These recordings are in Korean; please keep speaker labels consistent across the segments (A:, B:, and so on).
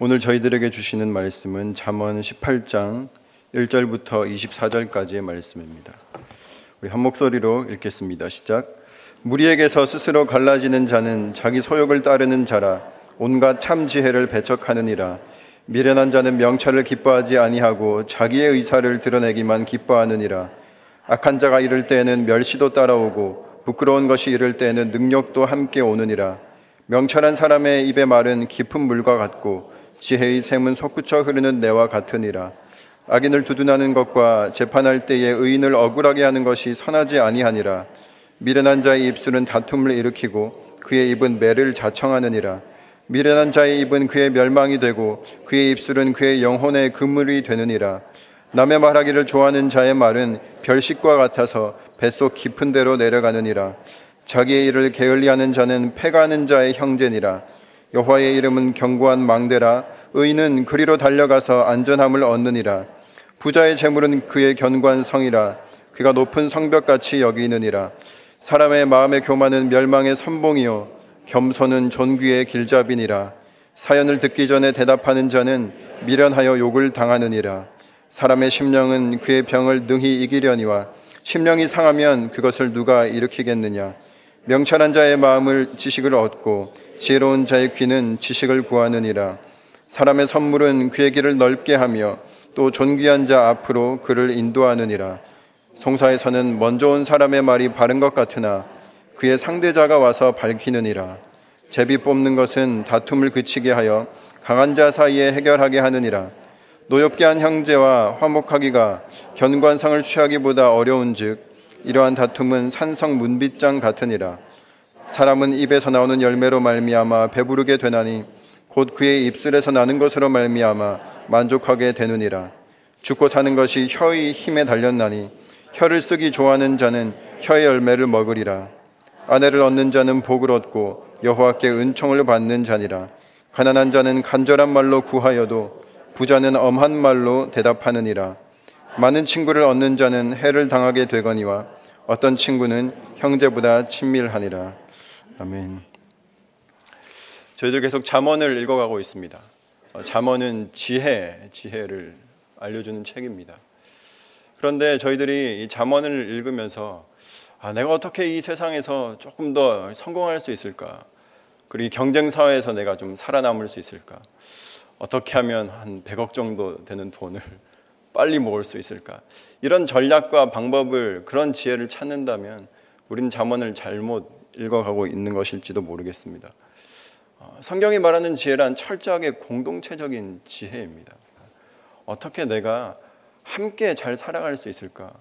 A: 오늘 저희들에게 주시는 말씀은 잠언 18장 1절부터 24절까지의 말씀입니다. 우리 한 목소리로 읽겠습니다. 시작. 무리에게서 스스로 갈라지는 자는 자기 소욕을 따르는 자라 온갖 참 지혜를 배척하느니라. 미련한 자는 명찰을 기뻐하지 아니하고 자기의 의사를 드러내기만 기뻐하느니라. 악한 자가 이를 때에는 멸시도 따라오고 부끄러운 것이 이를 때에는 능력도 함께 오느니라. 명철한 사람의 입의 말은 깊은 물과 같고 지혜의 샘은 솟구쳐 흐르는 내와 같으니라. 악인을 두둔하는 것과 재판할 때에 의인을 억울하게 하는 것이 선하지 아니하니라. 미련한 자의 입술은 다툼을 일으키고 그의 입은 매를 자청하느니라. 미련한 자의 입은 그의 멸망이 되고 그의 입술은 그의 영혼의 그물이 되느니라. 남의 말하기를 좋아하는 자의 말은 별식과 같아서 뱃속 깊은 데로 내려가느니라. 자기의 일을 게을리하는 자는 패가는 자의 형제니라. 여호와의 이름은 견고한 망대라. 의인은 그리로 달려가서 안전함을 얻느니라. 부자의 재물은 그의 견고한 성이라. 그가 높은 성벽같이 여기느니라. 사람의 마음의 교만은 멸망의 선봉이요. 겸손은 존귀의 길잡이니라. 사연을 듣기 전에 대답하는 자는 미련하여 욕을 당하느니라. 사람의 심령은 그의 병을 능히 이기려니와 심령이 상하면 그것을 누가 일으키겠느냐? 명철한 자의 마음을 지식을 얻고 지혜로운 자의 귀는 지식을 구하느니라. 사람의 선물은 그의 길을 넓게 하며 또 존귀한 자 앞으로 그를 인도하느니라. 송사에서는 먼저 온 사람의 말이 바른 것 같으나 그의 상대자가 와서 밝히느니라. 제비 뽑는 것은 다툼을 그치게 하여 강한 자 사이에 해결하게 하느니라. 노엽게 한 형제와 화목하기가 견관상을 취하기보다 어려운즉 이러한 다툼은 산성 문빗장 같으니라. 사람은 입에서 나오는 열매로 말미암아 배부르게 되나니 곧 그의 입술에서 나는 것으로 말미암아 만족하게 되느니라. 죽고 사는 것이 혀의 힘에 달렸나니 혀를 쓰기 좋아하는 자는 혀의 열매를 먹으리라. 아내를 얻는 자는 복을 얻고 여호와께 은총을 받는 자니라. 가난한 자는 간절한 말로 구하여도 부자는 엄한 말로 대답하느니라. 많은 친구를 얻는 자는 해를 당하게 되거니와 어떤 친구는 형제보다 친밀하니라 아멘. 저희들 계속 잠언을 읽어가고 있습니다. 어, 잠언은 지혜, 지혜를 알려주는 책입니다. 그런데 저희들이 이 잠언을 읽으면서 아, 내가 어떻게 이 세상에서 조금 더 성공할 수 있을까? 그리고 경쟁 사회에서 내가 좀 살아남을 수 있을까? 어떻게 하면 한 100억 정도 되는 돈을 빨리 모을 수 있을까? 이런 전략과 방법을 그런 지혜를 찾는다면 우리는 잠언을 잘못 읽어가고 있는 것일지도 모르겠습니다. 어, 성경이 말하는 지혜란 철저하게 공동체적인 지혜입니다. 어떻게 내가 함께 잘 살아갈 수 있을까?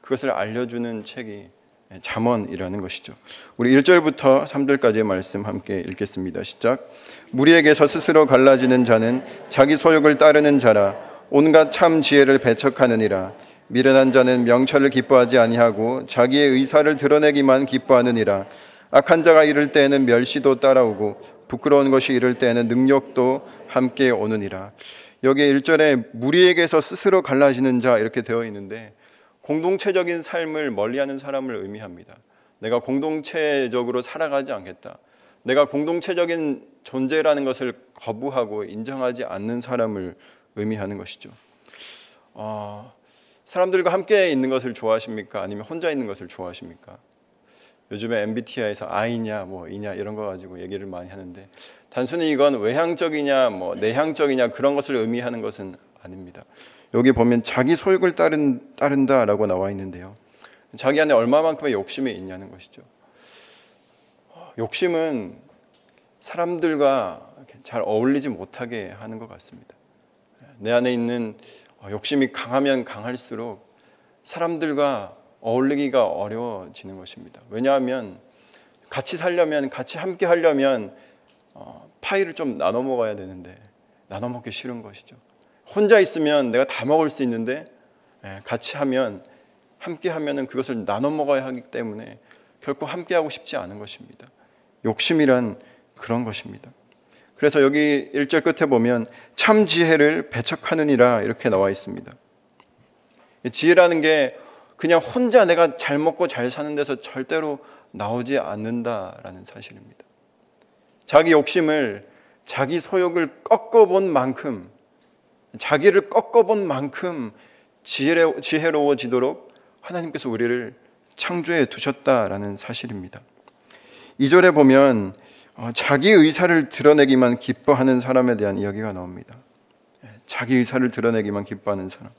A: 그것을 알려주는 책이 잠언이라는 것이죠. 우리 1절부터 3절까지의 말씀 함께 읽겠습니다. 시작. 무리에게서 스스로 갈라지는 자는 자기 소욕을 따르는 자라 온갖 참 지혜를 배척하느니라. 미련한 자는 명철을 기뻐하지 아니하고 자기의 의사를 드러내기만 기뻐하느니라. 악한 자가 이를 때에는 멸시도 따라오고 부끄러운 것이 이를 때에는 능력도 함께 오느니라. 여기 1절에 무리에게서 스스로 갈라지는 자 이렇게 되어 있는데 공동체적인 삶을 멀리하는 사람을 의미합니다. 내가 공동체적으로 살아가지 않겠다. 내가 공동체적인 존재라는 것을 거부하고 인정하지 않는 사람을 의미하는 것이죠. 어, 사람들과 함께 있는 것을 좋아하십니까? 아니면 혼자 있는 것을 좋아하십니까? 요즘에 MBTI에서 I냐 뭐 이냐 이런 거 가지고 얘기를 많이 하는데 단순히 이건 외향적이냐 뭐 내향적이냐 그런 것을 의미하는 것은 아닙니다. 여기 보면 자기 소욕을 따른, 따른다라고 나와 있는데요. 자기 안에 얼마만큼의 욕심이 있냐는 것이죠. 욕심은 사람들과 잘 어울리지 못하게 하는 것 같습니다. 내 안에 있는 욕심이 강하면 강할수록 사람들과 어울리기가 어려워지는 것입니다. 왜냐하면 같이 살려면 같이 함께 하려면 어, 파이를 좀 나눠 먹어야 되는데 나눠 먹기 싫은 것이죠. 혼자 있으면 내가 다 먹을 수 있는데 예, 같이 하면 함께 하면은 그것을 나눠 먹어야 하기 때문에 결코 함께 하고 싶지 않은 것입니다. 욕심이란 그런 것입니다. 그래서 여기 1절 끝에 보면 참 지혜를 배척하느니라 이렇게 나와 있습니다. 지혜라는 게 그냥 혼자 내가 잘 먹고 잘 사는 데서 절대로 나오지 않는다라는 사실입니다. 자기 욕심을 자기 소욕을 꺾어본 만큼 자기를 꺾어본 만큼 지혜로 워지도록 하나님께서 우리를 창조해 두셨다라는 사실입니다. 2절에 보면 어, 자기 의사를 드러내기만 기뻐하는 사람에 대한 이야기가 나옵니다. 예, 자기 의사를 드러내기만 기뻐하는 사람.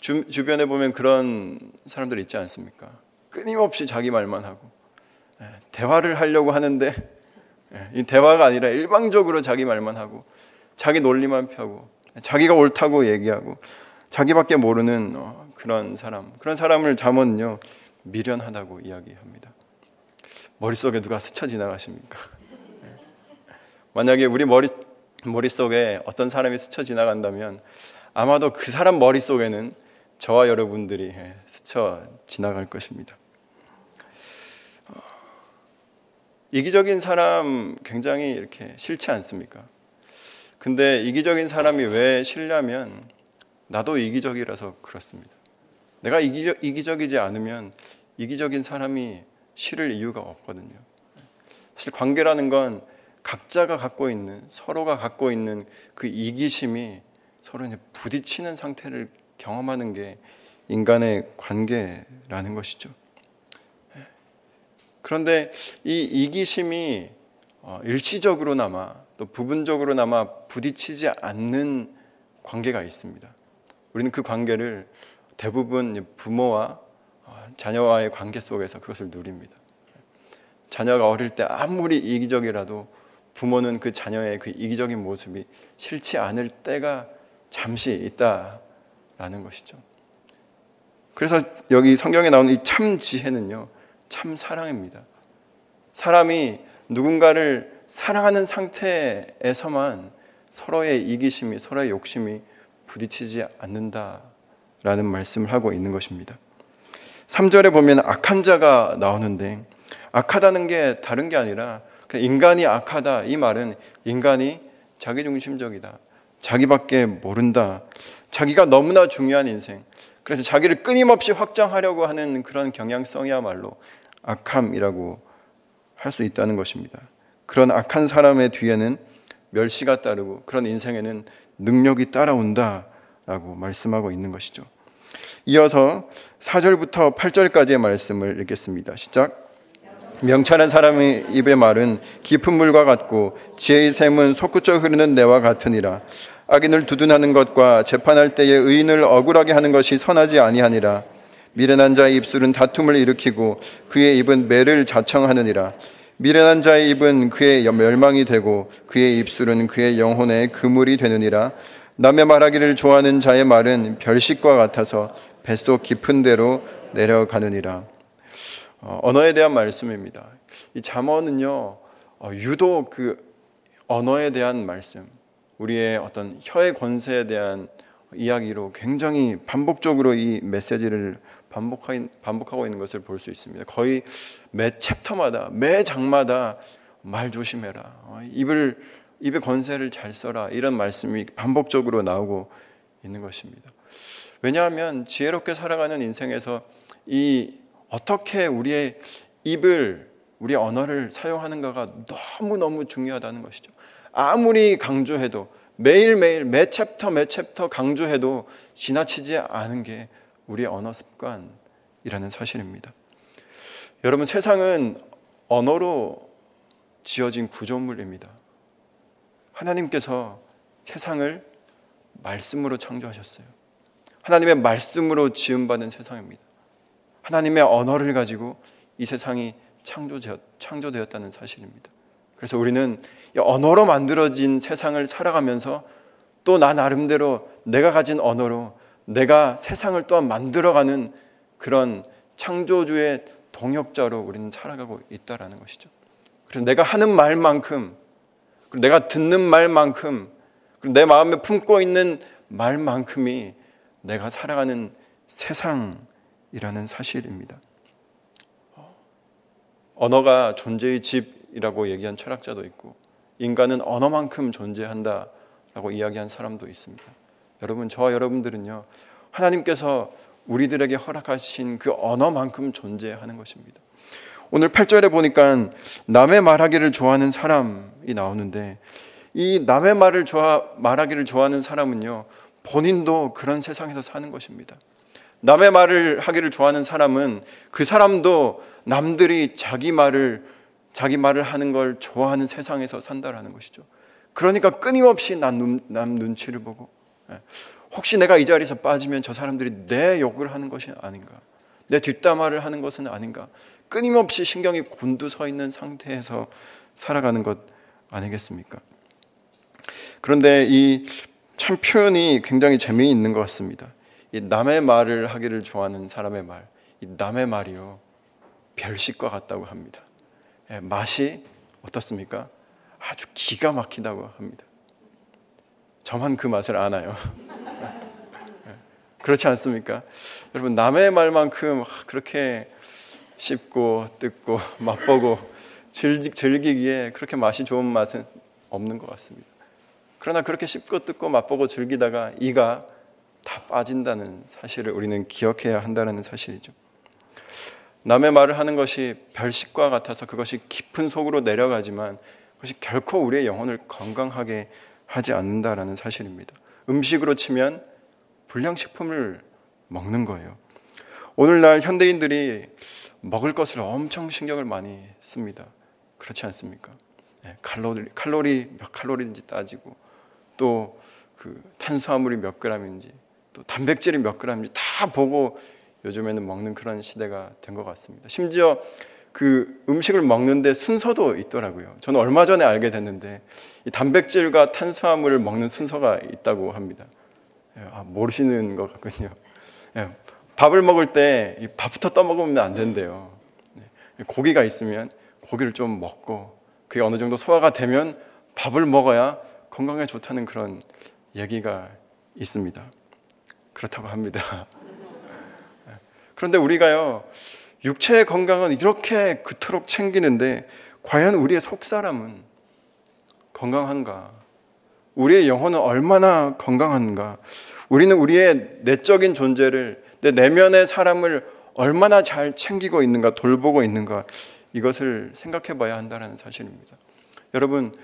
A: 예, 주, 주변에 보면 그런 사람들 있지 않습니까? 끊임없이 자기 말만 하고 예, 대화를 하려고 하는데 이 대화가 아니라 일방적으로 자기 말만 하고 자기 논리만 펴고 자기가 옳다고 얘기하고 자기밖에 모르는 어, 그런 사람 그런 사람을 잠언요 미련하다고 이야기합니다. 머릿속에 누가 스쳐 지나가십니까? 네. 만약에 우리 머리, 머릿속에 어떤 사람이 스쳐 지나간다면 아마도 그 사람 머릿속에는 저와 여러분들이 예, 스쳐 지나갈 것입니다. 어, 이기적인 사람 굉장히 이렇게 싫지 않습니까? 근데 이기적인 사람이 왜 싫냐면 나도 이기적이라서 그렇습니다. 내가 이기적, 이기적이지 않으면 이기적인 사람이 싫을 이유가 없거든요. 사실 관계라는 건 각자가 갖고 있는 서로가 갖고 있는 그 이기심이 서로 부딪히는 상태를 경험하는 게 인간의 관계라는 것이죠. 그런데 이 이기심이 어, 일시적으로나마 또 부분적으로나마 부딪히지 않는 관계가 있습니다. 우리는 그 관계를 대부분 부모와 자녀와의 관계 속에서 그것을 누립니다. 자녀가 어릴 때 아무리 이기적이라도 부모는 그 자녀의 그 이기적인 모습이 싫지 않을 때가 잠시 있다 라는 것이죠. 그래서 여기 성경에 나오는 이 참 지혜는요, 참 사랑입니다. 사람이 누군가를 사랑하는 상태에서만 서로의 이기심이, 서로의 욕심이 부딪히지 않는다라는 말씀을 하고 있는 것입니다. 3절에 보면 악한 자가 나오는데 악하다는 게 다른 게 아니라 인간이 악하다 이 말은 인간이 자기중심적이다. 자기밖에 모른다. 자기가 너무나 중요한 인생. 그래서 자기를 끊임없이 확장하려고 하는 그런 경향성이야말로 악함이라고 할 수 있다는 것입니다. 그런 악한 사람의 뒤에는 멸시가 따르고 그런 인생에는 능력이 따라온다라고 말씀하고 있는 것이죠. 이어서 4절부터 8절까지의 말씀을 읽겠습니다. 시작. 명철한 사람의 입의 말은 깊은 물과 같고 지혜의 샘은 솟구쳐 흐르는 내와 같으니라. 악인을 두둔하는 것과 재판할 때에 의인을 억울하게 하는 것이 선하지 아니하니라. 미련한 자의 입술은 다툼을 일으키고 그의 입은 매를 자청하느니라. 미련한 자의 입은 그의 멸망이 되고 그의 입술은 그의 영혼의 그물이 되느니라. 남의 말하기를 좋아하는 자의 말은 별식과 같아서 뱃속 깊은 데로 내려가느니라. 어, 언어에 대한 말씀입니다. 이 잠언은요, 어, 유독 그 언어에 대한 말씀, 우리의 어떤 혀의 권세에 대한 이야기로 굉장히 반복적으로 이 메시지를 반복하고 있는 것을 볼 수 있습니다. 거의 매 chapter마다, 매 장마다 말 조심해라. 어, 입을, 입의 권세를 잘 써라. 이런 말씀이 반복적으로 나오고 있는 것입니다. 왜냐하면 지혜롭게 살아가는 인생에서 이 어떻게 우리의 입을 우리 언어를 사용하는가가 너무너무 중요하다는 것이죠. 아무리 강조해도 매일매일 매 챕터 매 챕터 강조해도 지나치지 않은 게 우리의 언어 습관이라는 사실입니다. 여러분 세상은 언어로 지어진 구조물입니다. 하나님께서 세상을 말씀으로 창조하셨어요. 하나님의 말씀으로 지음받은 세상입니다. 하나님의 언어를 가지고 이 세상이 창조되었, 다는 사실입니다. 그래서 우리는 언어로 만들어진 세상을 살아가면서 또 나 나름대로 내가 가진 언어로 내가 세상을 또한 만들어가는 그런 창조주의 동역자로 우리는 살아가고 있다라는 것이죠. 그래서 내가 하는 말만큼, 내가 듣는 말만큼, 내 마음에 품고 있는 말만큼이 내가 살아가는 세상이라는 사실입니다. 언어가 존재의 집 이라고 얘기한 철학자도 있고 인간은 언어만큼 존재한다라고 이야기한 사람도 있습니다. 여러분 저와 여러분들은요 하나님께서 우리들에게 허락하신 그 언어만큼 존재하는 것입니다. 오늘 8절에 보니까 남의 말하기를 좋아하는 사람이 나오는데 이 남의 말을 좋아 말하기를 좋아하는 사람은요. 본인도 그런 세상에서 사는 것입니다. 남의 말을 하기를 좋아하는 사람은 그 사람도 남들이 자기 말을 자기 말을 하는 걸 좋아하는 세상에서 산다라는 것이죠. 그러니까 끊임없이 남, 남 눈치를 보고 예. 혹시 내가 이 자리에서 빠지면 저 사람들이 내 욕을 하는 것이 아닌가? 내 뒷담화를 하는 것은 아닌가? 끊임없이 신경이 곤두서 있는 상태에서 살아가는 것 아니겠습니까? 그런데 이 참 표현이 굉장히 재미있는 것 같습니다. 이 남의 말을 하기를 좋아하는 사람의 말, 이 남의 말이요 별식과 같다고 합니다. 예, 맛이 어떻습니까? 아주 기가 막히다고 합니다. 저만 그 맛을 아나요. 예, 그렇지 않습니까? 여러분 남의 말만큼 그렇게 씹고 뜯고 맛보고 즐기 기에 그렇게 맛이 좋은 맛은 없는 것 같습니다. 그러나 그렇게 씹고 뜯고 맛보고 즐기다가 이가 다 빠진다는 사실을 우리는 기억해야 한다는 사실이죠. 남의 말을 하는 것이 별식과 같아서 그것이 깊은 속으로 내려가지만 그것이 결코 우리의 영혼을 건강하게 하지 않는다라는 사실입니다. 음식으로 치면 불량식품을 먹는 거예요. 오늘날 현대인들이 먹을 것을 엄청 신경을 많이 씁니다. 그렇지 않습니까? 네, 칼로리, 칼로리 몇 칼로리인지 따지고 또 그 탄수화물이 몇 그램인지 또 단백질이 몇 그램인지 다 보고 요즘에는 먹는 그런 시대가 된 것 같습니다. 심지어 그 음식을 먹는데 순서도 있더라고요. 저는 얼마 전에 알게 됐는데 이 단백질과 탄수화물을 먹는 순서가 있다고 합니다. 예, 아, 모르시는 것 같군요. 예, 밥을 먹을 때 밥부터 떠먹으면 안 된대요. 네, 고기가 있으면 고기를 좀 먹고 그게 어느 정도 소화가 되면 밥을 먹어야 건강에 좋다는 그런 얘기가 있습니다. 그렇다고 합니다. 네. 그런데 우리가요, 육체의 건강은 이렇게 그토록 챙기는데, 과연 우리의 속사람은 건강한가? 우리의 영혼은 얼마나 건강한가? 우리는 우리의 내적인 존재를, 내 내면의 사람을 얼마나 잘 챙기고 있는가, 돌보고 있는가, 이것을 생각해 봐야 한다는 사실입니다. 여러분,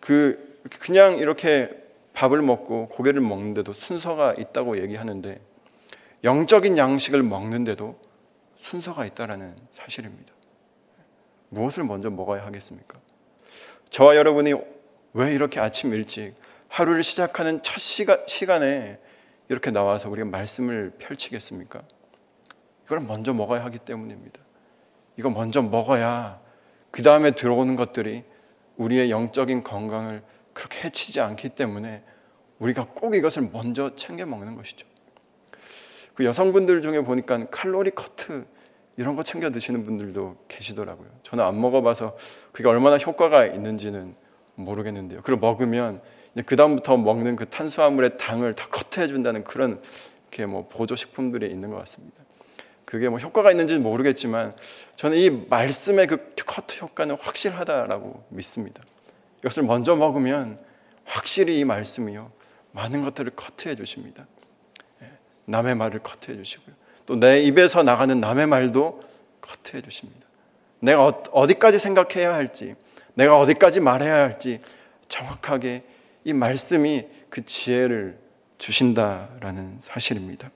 A: 그 그냥 이렇게 밥을 먹고 고개를 먹는데도 순서가 있다고 얘기하는데 영적인 양식을 먹는데도 순서가 있다라는 사실입니다. 무엇을 먼저 먹어야 하겠습니까? 저와 여러분이 왜 이렇게 아침 일찍 하루를 시작하는 첫 시간, 시간에 이렇게 나와서 우리가 말씀을 펼치겠습니까? 이걸 먼저 먹어야 하기 때문입니다. 이거 먼저 먹어야 그 다음에 들어오는 것들이 우리의 영적인 건강을 그렇게 해치지 않기 때문에 우리가 꼭 이것을 먼저 챙겨 먹는 것이죠. 그 여성분들 중에 보니까 칼로리 커트 이런 거 챙겨 드시는 분들도 계시더라고요. 저는 안 먹어봐서 그게 얼마나 효과가 있는지는 모르겠는데요. 그걸 먹으면 그 다음부터 먹는 그 탄수화물의 당을 다 커트해 준다는 그런 이렇게 뭐 보조 식품들이 있는 것 같습니다. 그게 뭐 효과가 있는지는 모르겠지만 저는 이 말씀의 그 커트 효과는 확실하다라고 믿습니다. 이것을 먼저 먹으면 확실히 이 말씀이요. 많은 것들을 커트해 주십니다. 예, 남의 말을 커트해 주시고요. 또 내 입에서 나가는 남의 말도 커트해 주십니다. 내가 어, 어디까지 생각해야 할지, 내가 어디까지 말해야 할지 정확하게 이 말씀이 그 지혜를 주신다라는 사실입니다.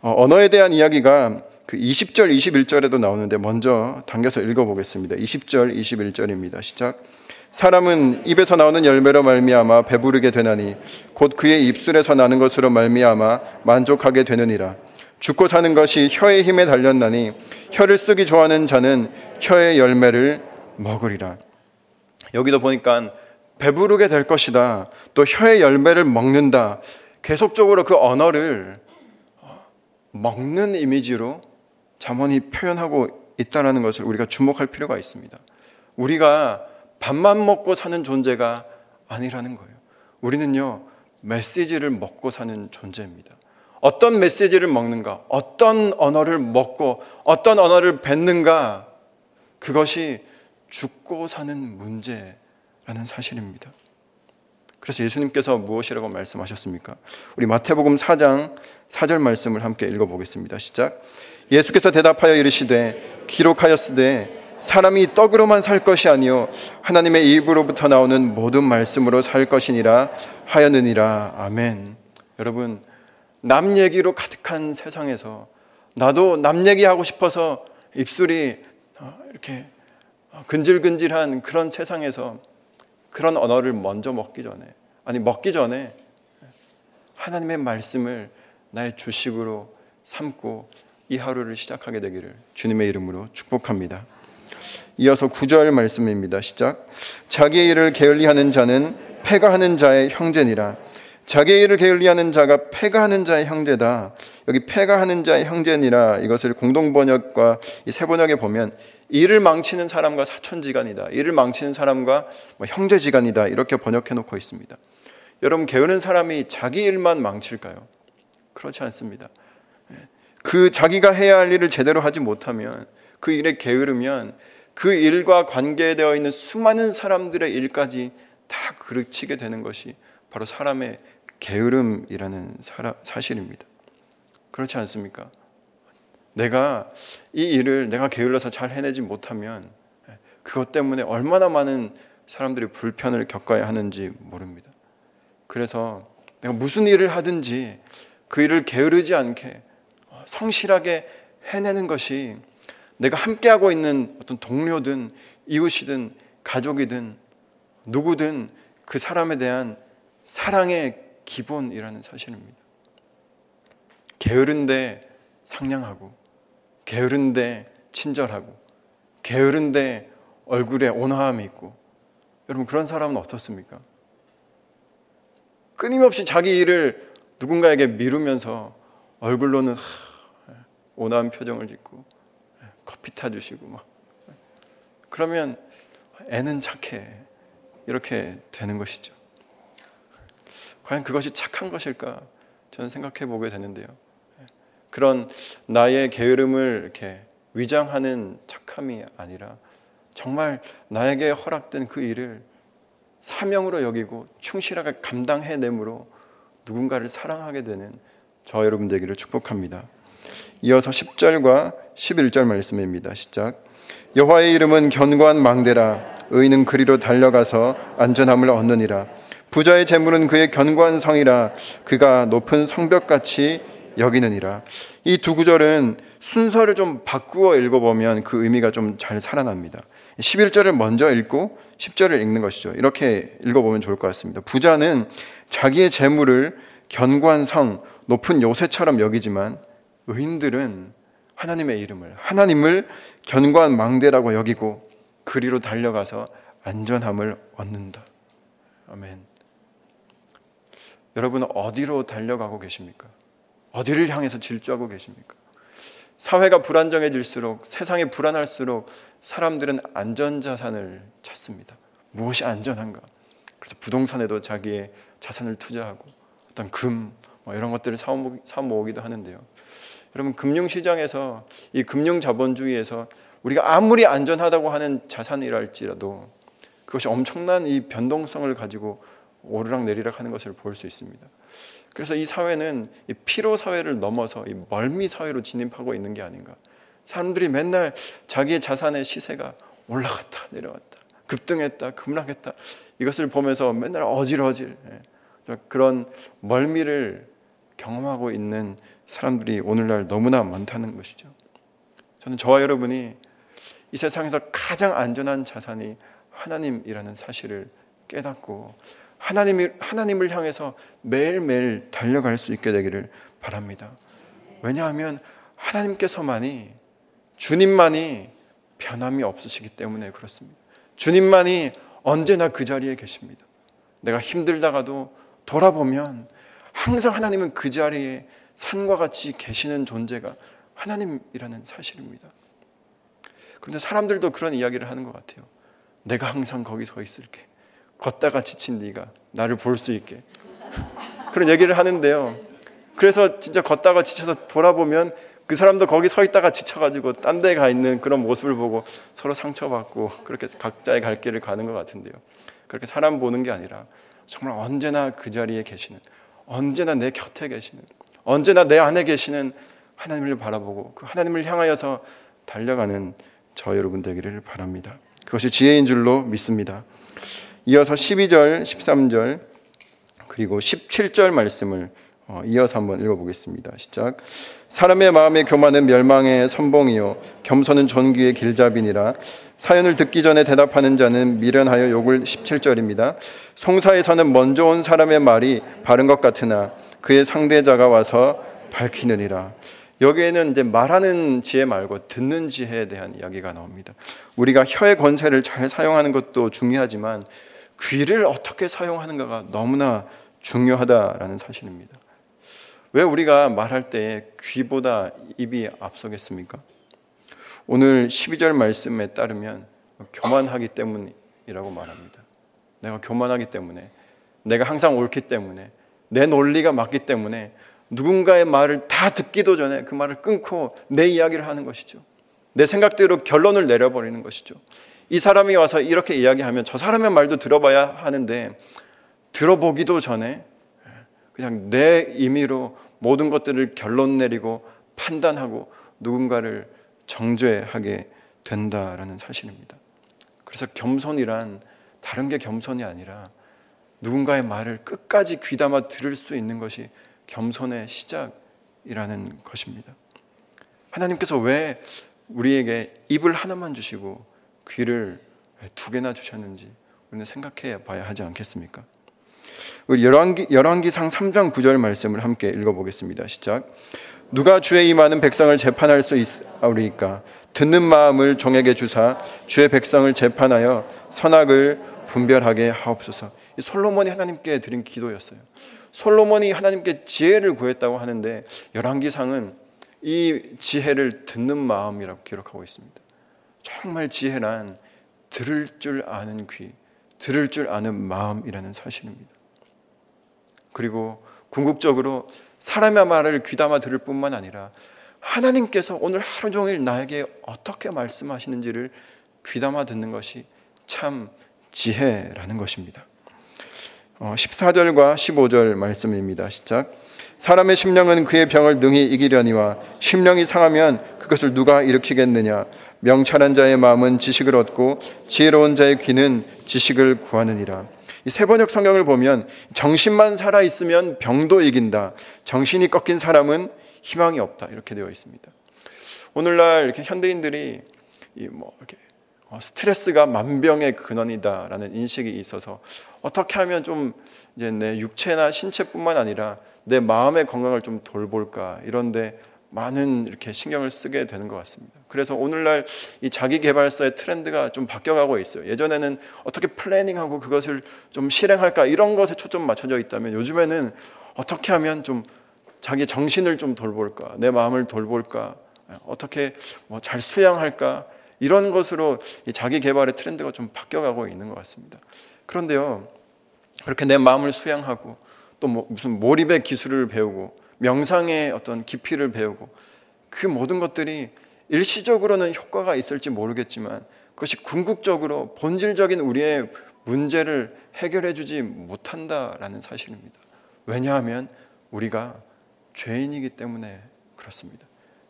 A: 어, 언어에 대한 이야기가 그 20절, 21절에도 나오는데 먼저 당겨서 읽어보겠습니다. 20절, 21절입니다. 시작. 사람은 입에서 나오는 열매로 말미암아 배부르게 되나니 곧 그의 입술에서 나는 것으로 말미암아 만족하게 되느니라. 죽고 사는 것이 혀의 힘에 달렸나니 혀를 쓰기 좋아하는 자는 혀의 열매를 먹으리라. 여기도 보니까 배부르게 될 것이다. 또 혀의 열매를 먹는다. 계속적으로 그 언어를 먹는 이미지로 잠언이 표현하고 있다라는 것을 우리가 주목할 필요가 있습니다. 우리가 밥만 먹고 사는 존재가 아니라는 거예요. 우리는요, 메시지를 먹고 사는 존재입니다. 어떤 메시지를 먹는가, 어떤 언어를 먹고 어떤 언어를 뱉는가, 그것이 죽고 사는 문제라는 사실입니다. 그래서 예수님께서 무엇이라고 말씀하셨습니까? 우리 마태복음 4장 4절 말씀을 함께 읽어보겠습니다. 시작. 예수께서 대답하여 이르시되 기록하였으되 사람이 떡으로만 살 것이 아니요 하나님의 입으로부터 나오는 모든 말씀으로 살 것이니라 하였느니라. 아멘. 여러분 남 얘기로 가득한 세상에서 나도 남 얘기하고 싶어서 입술이 어, 이렇게 근질근질한 그런 세상에서 그런 언어를 먼저 먹기 전에 아니 먹기 전에 하나님의 말씀을 나의 주식으로 삼고 이 하루를 시작하게 되기를 주님의 이름으로 축복합니다. 이어서 구절 말씀입니다. 시작. 자기의 일을 게을리 하는 자는 패가 하는 자의 형제니라. 자기의 일을 게을리 하는 자가 패가 하는 자의 형제다. 여기 패가 하는 자의 형제니라 이것을 공동 번역과 세 번역에 보면 일을 망치는 사람과 사촌지간이다. 일을 망치는 사람과 뭐 형제지간이다. 이렇게 번역해 놓고 있습니다. 여러분 게으른 사람이 자기 일만 망칠까요? 그렇지 않습니다. 그 자기가 해야 할 일을 제대로 하지 못하면 그 일에 게으르면 그 일과 관계되어 있는 수많은 사람들의 일까지 다 그르치게 되는 것이 바로 사람의 게으름이라는 사실입니다. 그렇지 않습니까? 내가 이 일을 내가 게을러서 잘 해내지 못하면 그것 때문에 얼마나 많은 사람들이 불편을 겪어야 하는지 모릅니다. 그래서 내가 무슨 일을 하든지 그 일을 게으르지 않게 성실하게 해내는 것이 내가 함께하고 있는 어떤 동료든 이웃이든 가족이든 누구든 그 사람에 대한 사랑의 기본이라는 사실입니다. 게으른데 상냥하고, 게으른데 친절하고, 게으른데 얼굴에 온화함이 있고, 여러분 그런 사람은 어떻습니까? 끊임없이 자기 일을 누군가에게 미루면서 얼굴로는 온화한 표정을 짓고 커피 타주시고 막 그러면 애는 착해 이렇게 되는 것이죠. 과연 그것이 착한 것일까 저는 생각해 보게 되는데요. 그런 나의 게으름을 이렇게 위장하는 착함이 아니라 정말 나에게 허락된 그 일을 사명으로 여기고 충실하게 감당해내므로 누군가를 사랑하게 되는 저 여러분 되기를 축복합니다. 이어서 10절과 11절 말씀입니다. 시작. 여호와의 이름은 견고한 망대라. 의인은 그리로 달려가서 안전함을 얻느니라. 부자의 재물은 그의 견고한 성이라. 그가 높은 성벽같이 여기느니라. 이 두 구절은 순서를 좀 바꾸어 읽어보면 그 의미가 좀 잘 살아납니다. 11절을 먼저 읽고 10절을 읽는 것이죠. 이렇게 읽어보면 좋을 것 같습니다. 부자는 자기의 재물을 견고한 성, 높은 요새처럼 여기지만 의인들은 하나님의 이름을 하나님을 견고한 망대라고 여기고 그리로 달려가서 안전함을 얻는다. 아멘. 여러분 어디로 달려가고 계십니까? 어디를 향해서 질주하고 계십니까? 사회가 불안정해질수록 세상이 불안할수록 사람들은 안전 자산을 찾습니다. 무엇이 안전한가? 그래서 부동산에도 자기의 자산을 투자하고 어떤 금, 뭐 이런 것들을 사 모으기도 하는데요. 여러분 금융시장에서 이 금융자본주의에서 우리가 아무리 안전하다고 하는 자산이랄지라도 그것이 엄청난 이 변동성을 가지고 오르락 내리락 하는 것을 볼 수 있습니다. 그래서 이 사회는 이 피로 사회를 넘어서 이 멀미 사회로 진입하고 있는 게 아닌가. 사람들이 맨날 자기의 자산의 시세가 올라갔다 내려갔다 급등했다 급락했다 이것을 보면서 맨날 어질어질 예. 그런 멀미를 경험하고 있는 사람들이 오늘날 너무나 많다는 것이죠. 저는 저와 여러분이 이 세상에서 가장 안전한 자산이 하나님이라는 사실을 깨닫고 하나님이, 하나님을 향해서 매일매일 달려갈 수 있게 되기를 바랍니다. 왜냐하면 하나님께서만이 주님만이 변함이 없으시기 때문에 그렇습니다. 주님만이 언제나 그 자리에 계십니다. 내가 힘들다가도 돌아보면 항상 하나님은 그 자리에 산과 같이 계시는 존재가 하나님이라는 사실입니다. 그런데 사람들도 그런 이야기를 하는 것 같아요. 내가 항상 거기 서 있을게. 걷다가 지친 네가 나를 볼 수 있게. 그런 얘기를 하는데요. 그래서 진짜 걷다가 지쳐서 돌아보면 그 사람도 거기 서 있다가 지쳐가지고 딴 데 가 있는 그런 모습을 보고 서로 상처받고 그렇게 각자의 갈 길을 가는 것 같은데요. 그렇게 사람 보는 게 아니라 정말 언제나 그 자리에 계시는 언제나 내 곁에 계시는, 언제나 내 안에 계시는 하나님을 바라보고 그 하나님을 향하여서 달려가는 저 여러분 되기를 바랍니다. 그것이 지혜인 줄로 믿습니다. 이어서 12절, 13절 그리고 17절 말씀을 어, 이어서 한번 읽어보겠습니다. 시작. 사람의 마음의 교만은 멸망의 선봉이요 겸손은 존귀의 길잡이니라. 사연을 듣기 전에 대답하는 자는 미련하여 욕을 17절입니다. 송사에서는 먼저 온 사람의 말이 바른 것 같으나 그의 상대자가 와서 밝히느니라. 여기에는 이제 말하는 지혜 말고 듣는 지혜에 대한 이야기가 나옵니다. 우리가 혀의 권세를 잘 사용하는 것도 중요하지만 귀를 어떻게 사용하는가가 너무나 중요하다라는 사실입니다. 왜 우리가 말할 때 귀보다 입이 앞서겠습니까? 오늘 12절 말씀에 따르면 교만하기 때문이라고 말합니다. 내가 교만하기 때문에, 내가 항상 옳기 때문에, 내 논리가 맞기 때문에 누군가의 말을 다 듣기도 전에 그 말을 끊고 내 이야기를 하는 것이죠. 내 생각대로 결론을 내려버리는 것이죠. 이 사람이 와서 이렇게 이야기하면 저 사람의 말도 들어봐야 하는데 들어보기도 전에 그냥 내 임의로 모든 것들을 결론 내리고 판단하고 누군가를 정죄하게 된다라는 사실입니다. 그래서 겸손이란 다른 게 겸손이 아니라 누군가의 말을 끝까지 귀담아 들을 수 있는 것이 겸손의 시작이라는 것입니다. 하나님께서 왜 우리에게 입을 하나만 주시고 귀를 두 개나 주셨는지 우리는 생각해 봐야 하지 않겠습니까? 우리 열왕기, 열왕기상 3장 9절 말씀을 함께 읽어보겠습니다. 시작. 누가 주의 임하는 백성을 재판할 수 있으리까? 듣는 마음을 종에게 주사 주의 백성을 재판하여 선악을 분별하게 하옵소서. 솔로몬이 하나님께 드린 기도였어요. 솔로몬이 하나님께 지혜를 구했다고 하는데 열왕기상은 이 지혜를 듣는 마음이라고 기록하고 있습니다. 정말 지혜란 들을 줄 아는 귀, 들을 줄 아는 마음이라는 사실입니다. 그리고 궁극적으로 사람의 말을 귀담아 들을 뿐만 아니라 하나님께서 오늘 하루 종일 나에게 어떻게 말씀하시는지를 귀담아 듣는 것이 참 지혜라는 것입니다. 14절과 어, 15절 말씀입니다. 시작. 사람의 심령은 그의 병을 능히 이기려니와 심령이 상하면 그것을 누가 일으키겠느냐? 명철한 자의 마음은 지식을 얻고 지혜로운 자의 귀는 지식을 구하느니라. 이 세번역 성경을 보면 정신만 살아 있으면 병도 이긴다. 정신이 꺾인 사람은 희망이 없다. 이렇게 되어 있습니다. 오늘날 이렇게 현대인들이 이 뭐 이렇게 어, 스트레스가 만병의 근원이다라는 인식이 있어서 어떻게 하면 좀 이제 내 육체나 신체뿐만 아니라 내 마음의 건강을 좀 돌볼까 이런데 많은 이렇게 신경을 쓰게 되는 것 같습니다. 그래서 오늘날 이 자기 개발서의 트렌드가 좀 바뀌어가고 있어요. 예전에는 어떻게 플래닝하고 그것을 좀 실행할까 이런 것에 초점 맞춰져 있다면 요즘에는 어떻게 하면 좀 자기 정신을 좀 돌볼까, 내 마음을 돌볼까, 어떻게 뭐 잘 수양할까 이런 것으로 자기 개발의 트렌드가 좀 바뀌어가고 있는 것 같습니다. 그런데요, 그렇게 내 마음을 수양하고 또 뭐 무슨 몰입의 기술을 배우고 명상의 어떤 깊이를 배우고 그 모든 것들이 일시적으로는 효과가 있을지 모르겠지만 그것이 궁극적으로 본질적인 우리의 문제를 해결해 주지 못한다라는 사실입니다. 왜냐하면 우리가 죄인이기 때문에 그렇습니다.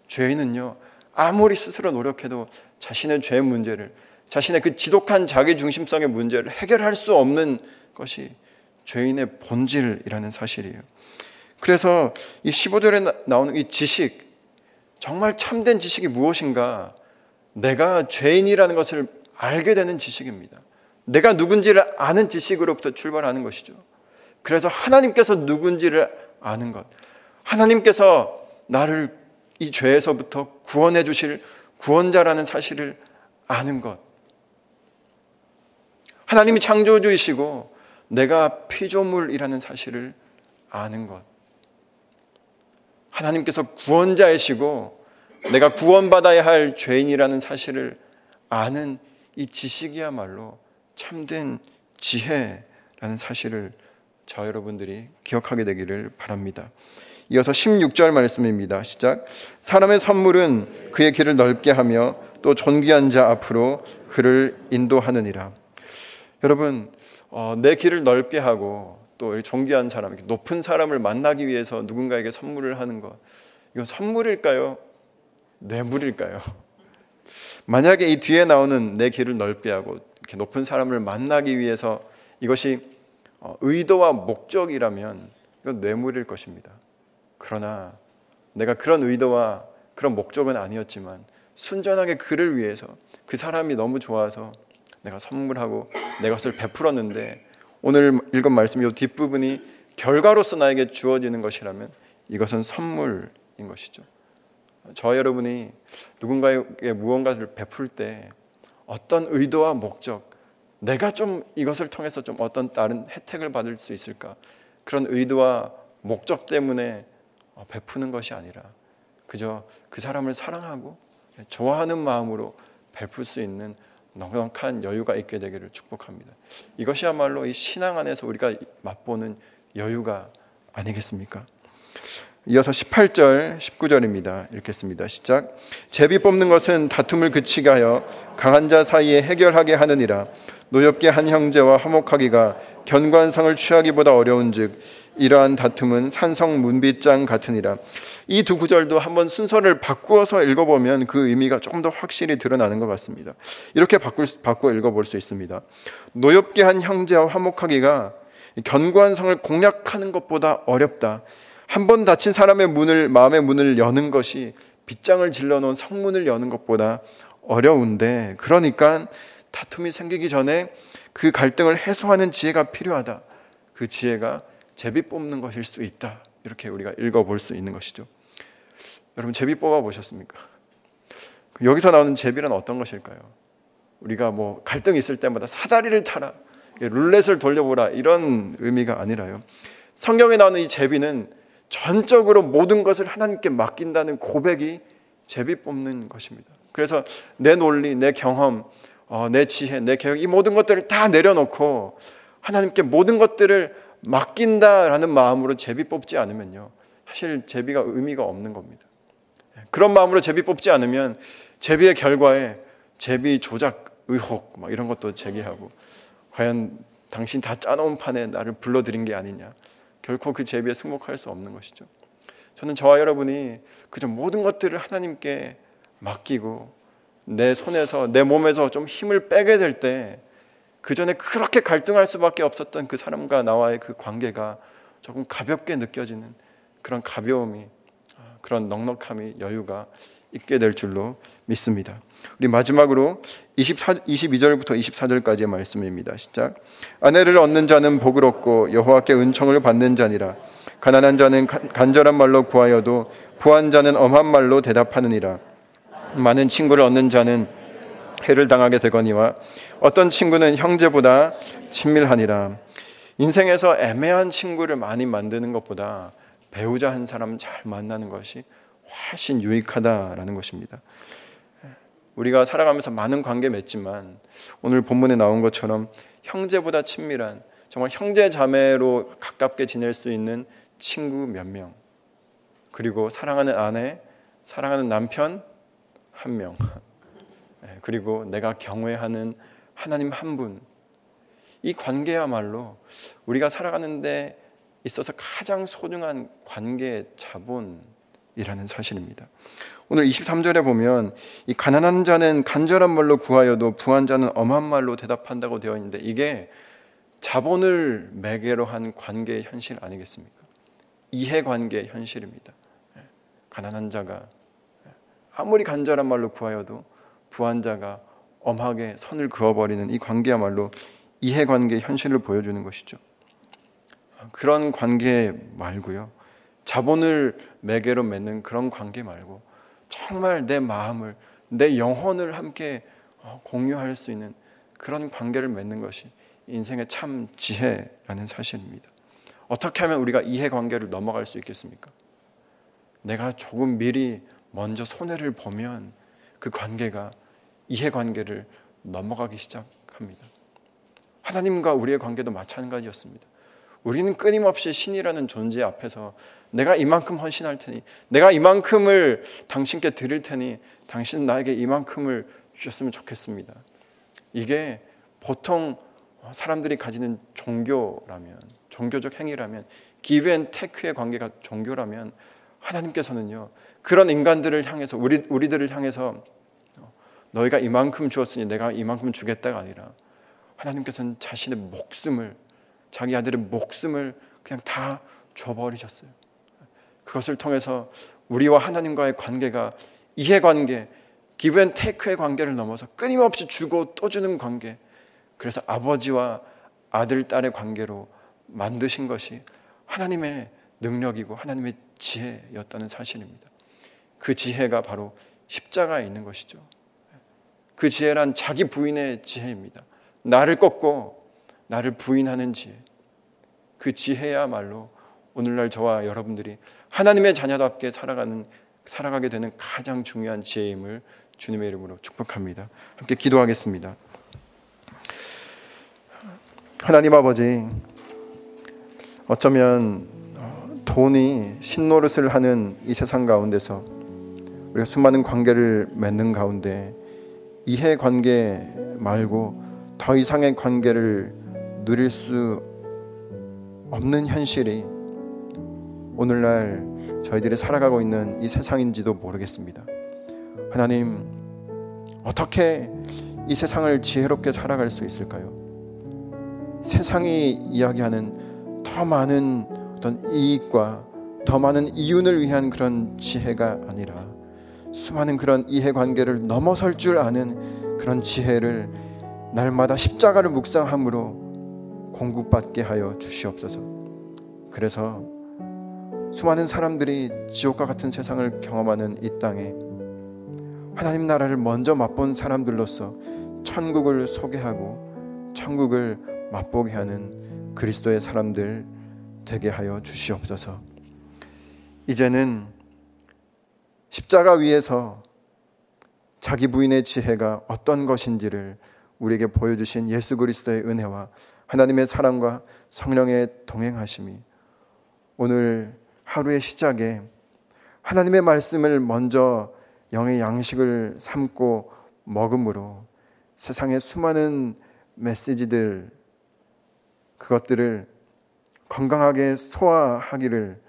A: 죄인은요, 아무리 스스로 노력해도 자신의 죄 문제를, 자신의 그 지독한 자기 중심성의 문제를 해결할 수 없는 것이 죄인의 본질이라는 사실이에요. 그래서 이 15절에 나오는 이 지식, 정말 참된 지식이 무엇인가? 내가 죄인이라는 것을 알게 되는 지식입니다. 내가 누군지를 아는 지식으로부터 출발하는 것이죠. 그래서 하나님께서 누군지를 아는 것. 하나님께서 나를 이 죄에서부터 구원해 주실 구원자라는 사실을 아는 것. 하나님이 창조주이시고 내가 피조물이라는 사실을 아는 것. 하나님께서 구원자이시고 내가 구원받아야 할 죄인이라는 사실을 아는 이 지식이야말로 참된 지혜라는 사실을 저 여러분들이 기억하게 되기를 바랍니다. 이어서 16절 말씀입니다. 시작. 사람의 선물은 그의 길을 넓게 하며 또 존귀한 자 앞으로 그를 인도하느니라. 여러분, 어, 내 길을 넓게 하고 또 존귀한 사람, 높은 사람을 만나기 위해서 누군가에게 선물을 하는 것. 이건 선물일까요? 뇌물일까요? 만약에 이 뒤에 나오는 내 길을 넓게 하고 이렇게 높은 사람을 만나기 위해서 이것이 어, 의도와 목적이라면 이건 뇌물일 것입니다. 그러나 내가 그런 의도와 그런 목적은 아니었지만 순전하게 그를 위해서 그 사람이 너무 좋아서 내가 선물하고 내 것을 베풀었는데 오늘 읽은 말씀 이 뒷부분이 결과로서 나에게 주어지는 것이라면 이것은 선물인 것이죠. 저 여러분이 누군가에게 무언가를 베풀 때 어떤 의도와 목적, 내가 좀 이것을 통해서 좀 어떤 다른 혜택을 받을 수 있을까? 그런 의도와 목적 때문에 베푸는 것이 아니라 그저 그 사람을 사랑하고 좋아하는 마음으로 베풀 수 있는 넉넉한 여유가 있게 되기를 축복합니다. 이것이야말로 이 신앙 안에서 우리가 맛보는 여유가 아니겠습니까? 이어서 18절, 19절입니다. 읽겠습니다. 시작. 제비 뽑는 것은 다툼을 그치게 하여 강한 자 사이에 해결하게 하느니라. 노엽게 한 형제와 화목하기가 견관상을 취하기보다 어려운즉 이러한 다툼은 산성 문빗장 같으니라. 이 두 구절도 한번 순서를 바꾸어서 읽어보면 그 의미가 조금 더 확실히 드러나는 것 같습니다. 이렇게 바꿀, 바꿔 읽어볼 수 있습니다. 노엽게 한 형제와 화목하기가 견관성을 공략하는 것보다 어렵다. 한 번 닫힌 사람의 문을 마음의 문을 여는 것이 빗장을 질러 놓은 성문을 여는 것보다 어려운데 그러니까 다툼이 생기기 전에 그 갈등을 해소하는 지혜가 필요하다. 그 지혜가 제비 뽑는 것일 수 있다. 이렇게 우리가 읽어볼 수 있는 것이죠. 여러분 제비 뽑아 보셨습니까? 여기서 나오는 제비는 어떤 것일까요? 우리가 뭐 갈등 있을 때마다 사다리를 타라, 룰렛을 돌려보라 이런 의미가 아니라요. 성경에 나오는 이 제비는 전적으로 모든 것을 하나님께 맡긴다는 고백이 제비 뽑는 것입니다. 그래서 내 논리, 내 경험, 어, 내 지혜, 내 계획 이 모든 것들을 다 내려놓고 하나님께 모든 것들을 맡긴다라는 마음으로 제비 뽑지 않으면요. 사실 제비가 의미가 없는 겁니다. 그런 마음으로 제비 뽑지 않으면 제비의 결과에 제비 조작 의혹 막 이런 것도 제기하고 과연 당신 다 짜놓은 판에 나를 불러들인 게 아니냐. 결코 그 제비에 승복할 수 없는 것이죠. 저는 저와 여러분이 그저 모든 것들을 하나님께 맡기고 내 손에서 내 몸에서 좀 힘을 빼게 될 때 그 전에 그렇게 갈등할 수밖에 없었던 그 사람과 나와의 그 관계가 조금 가볍게 느껴지는 그런 가벼움이 그런 넉넉함이 여유가 있게 될 줄로 믿습니다. 우리 마지막으로 24, 22절부터 24절까지의 말씀입니다. 시작. 아내를 얻는 자는 복을 얻고 여호와께 은총을 받는 자니라. 가난한 자는 간절한 말로 구하여도 부한 자는 엄한 말로 대답하느니라. 많은 친구를 얻는 자는 해를 당하게 되거니와 어떤 친구는 형제보다 친밀하니라. 인생에서 애매한 친구를 많이 만드는 것보다 배우자 한 사람 잘 만나는 것이 훨씬 유익하다라는 것입니다. 우리가 살아가면서 많은 관계 맺지만 오늘 본문에 나온 것처럼 형제보다 친밀한 정말 형제 자매로 가깝게 지낼 수 있는 친구 몇 명, 그리고 사랑하는 아내, 사랑하는 남편 한 명, 네, 그리고 내가 경외하는 하나님 한 분. 이 관계야말로 우리가 살아가는데 있어서 가장 소중한 관계 자본이라는 사실입니다. 오늘 23절에 보면 이 가난한 자는 간절한 말로 구하여도 부한 자는 엄한 말로 대답한다고 되어 있는데 이게 자본을 매개로 한 관계의 현실 아니겠습니까? 이해 관계의 현실입니다. 예, 가난한 자가 예, 아무리 간절한 말로 구하여도 부한 자가 엄하게 선을 그어버리는 이 관계야말로 이해관계의 현실을 보여주는 것이죠. 그런 관계 말고요. 자본을 매개로 맺는 그런 관계 말고 정말 내 마음을 내 영혼을 함께 어, 공유할 수 있는 그런 관계를 맺는 것이 인생의 참 지혜라는 사실입니다. 어떻게 하면 우리가 이해 관계를 넘어갈 수 있겠습니까? 내가 조금 미리 먼저 손해를 보면 그 관계가 이해 관계를 넘어가기 시작합니다. 하나님과 우리의 관계도 마찬가지였습니다. 우리는 끊임없이 신이라는 존재 앞에서 내가 이만큼 헌신할 테니, 내가 이만큼을 당신께 드릴 테니, 당신은 나에게 이만큼을 주셨으면 좋겠습니다. 이게 보통 사람들이 가지는 종교라면, 종교적 행위라면, give and take의 관계가 종교라면, 하나님께서는요, 그런 인간들을 향해서, 우리, 우리들을 향해서 너희가 이만큼 주었으니 내가 이만큼 주겠다가 아니라 하나님께서는 자신의 목숨을 자기 아들의 목숨을 그냥 다 줘버리셨어요. 그것을 통해서 우리와 하나님과의 관계가 이해관계, 기브앤테이크의 관계를 넘어서 끊임없이 주고 또 주는 관계. 그래서 아버지와 아들, 딸의 관계로 만드신 것이 하나님의 능력이고 하나님의 지혜였다는 사실입니다. 그 지혜가 바로 십자가에 있는 것이죠. 그 지혜란 자기 부인의 지혜입니다. 나를 꺾고 나를 부인하는 지혜. 그 지혜야말로 오늘날 저와 여러분들이 하나님의 자녀답게 살아가는 살아가게 되는 가장 중요한 지혜임을 주님의 이름으로 축복합니다. 함께 기도하겠습니다. 하나님 아버지, 어쩌면 돈이 신노릇을 하는 이 세상 가운데서 우리가 수많은 관계를 맺는 가운데 이해 관계 말고 더 이상의 관계를 누릴 수 없는 현실이 오늘날 저희들이 살아가고 있는 이 세상인지도 모르겠습니다. 하나님, 어떻게 이 세상을 지혜롭게 살아갈 수 있을까요? 세상이 이야기하는 더 많은 어떤 이익과 더 많은 이윤을 위한 그런 지혜가 아니라 수많은 그런 이해관계를 넘어설 줄 아는 그런 지혜를 날마다 십자가를 묵상함으로 공급받게 하여 주시옵소서. 그래서 수많은 사람들이 지옥과 같은 세상을 경험하는 이 땅에 하나님 나라를 먼저 맛본 사람들로서 천국을 소개하고 천국을 맛보게 하는 그리스도의 사람들 되게 하여 주시옵소서. 이제는 십자가 위에서 자기 부인의 지혜가 어떤 것인지를 우리에게 보여주신 예수 그리스도의 은혜와 하나님의 사랑과 성령의 동행하심이 오늘 하루의 시작에 하나님의 말씀을 먼저 영의 양식을 삼고 먹음으로 세상의 수많은 메시지들 그것들을 건강하게 소화하기를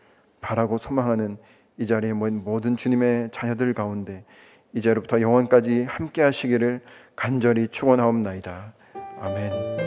A: 바라고 소망하는 이 자리에 모인 모든 주님의 자녀들 가운데 이제로부터 영원까지 함께 하시기를 간절히 축원하옵나이다. 아멘.